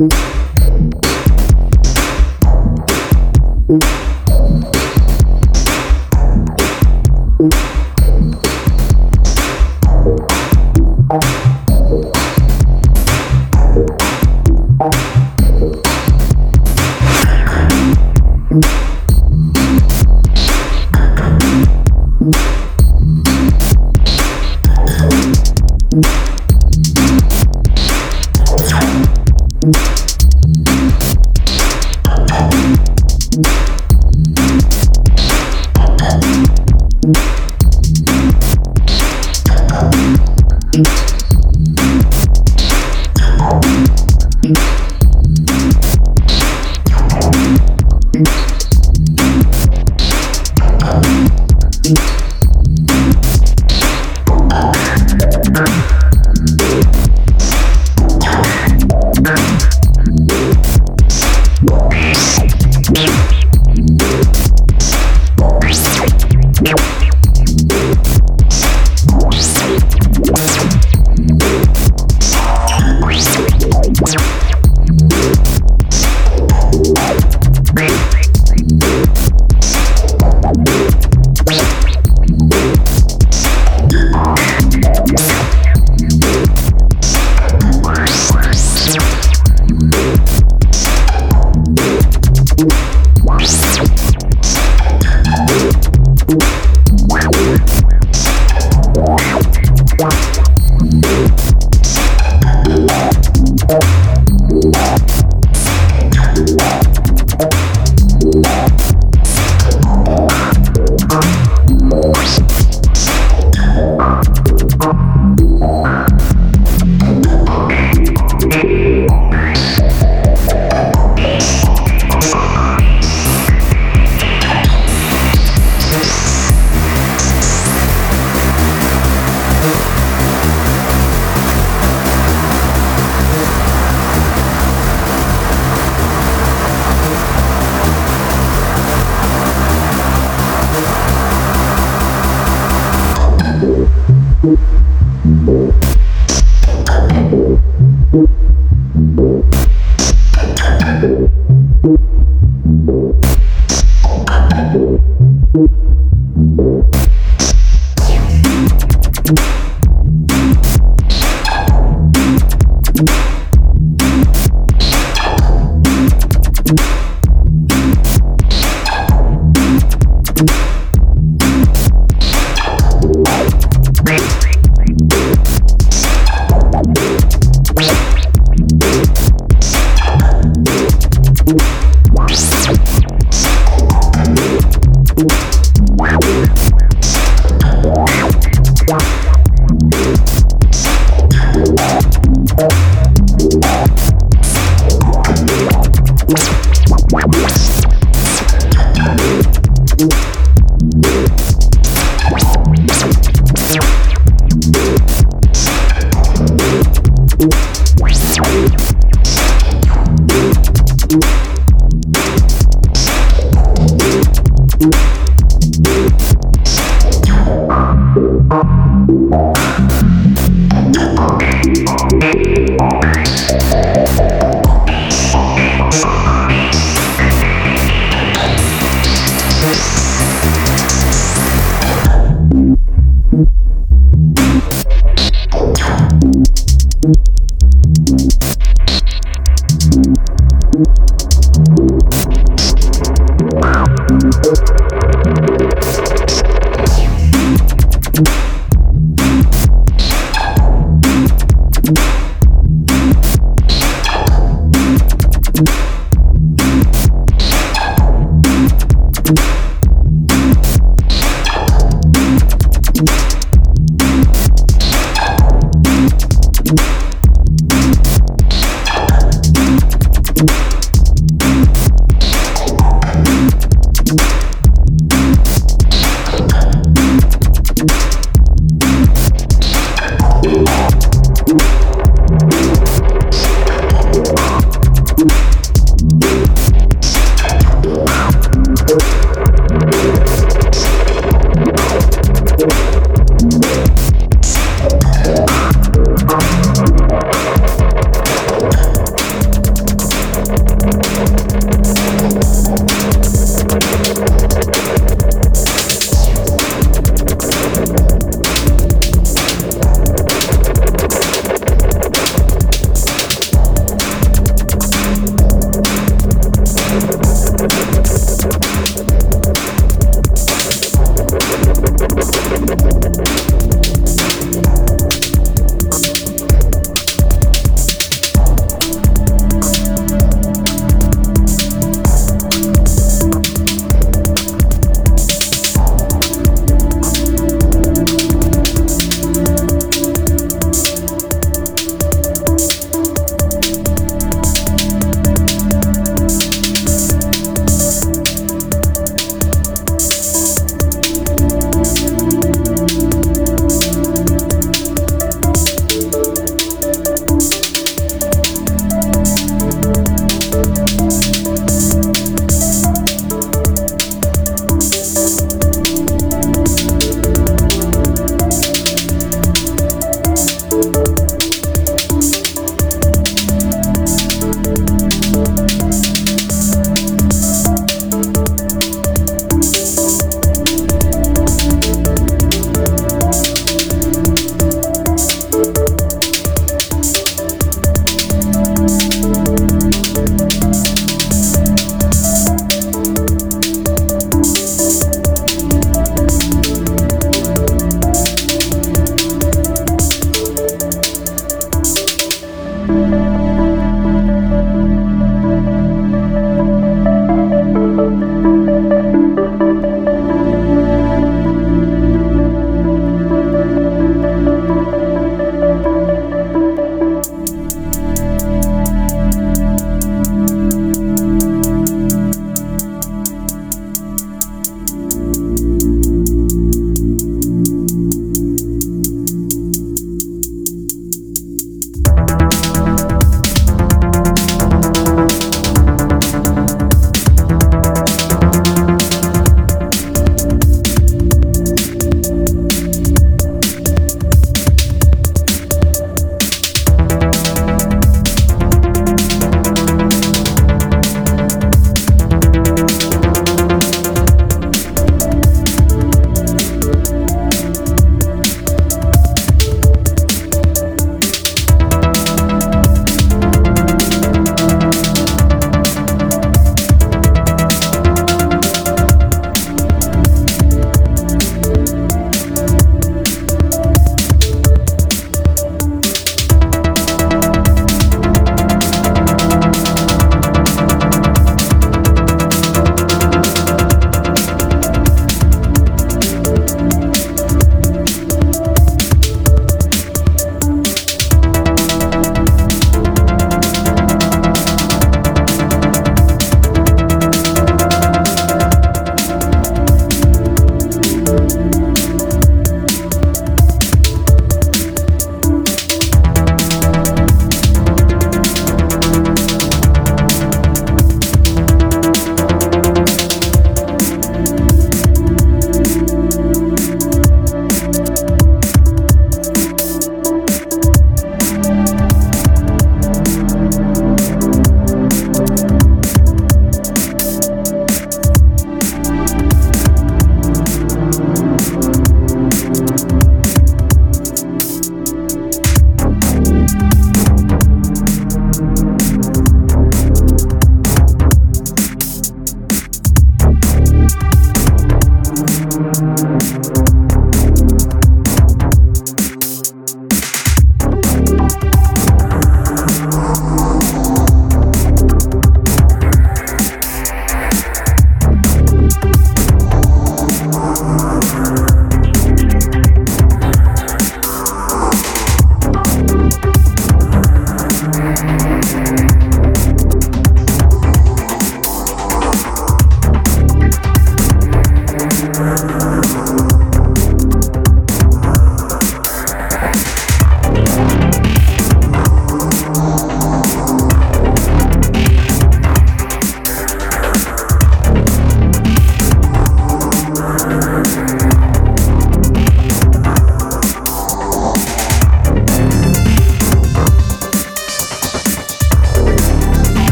you.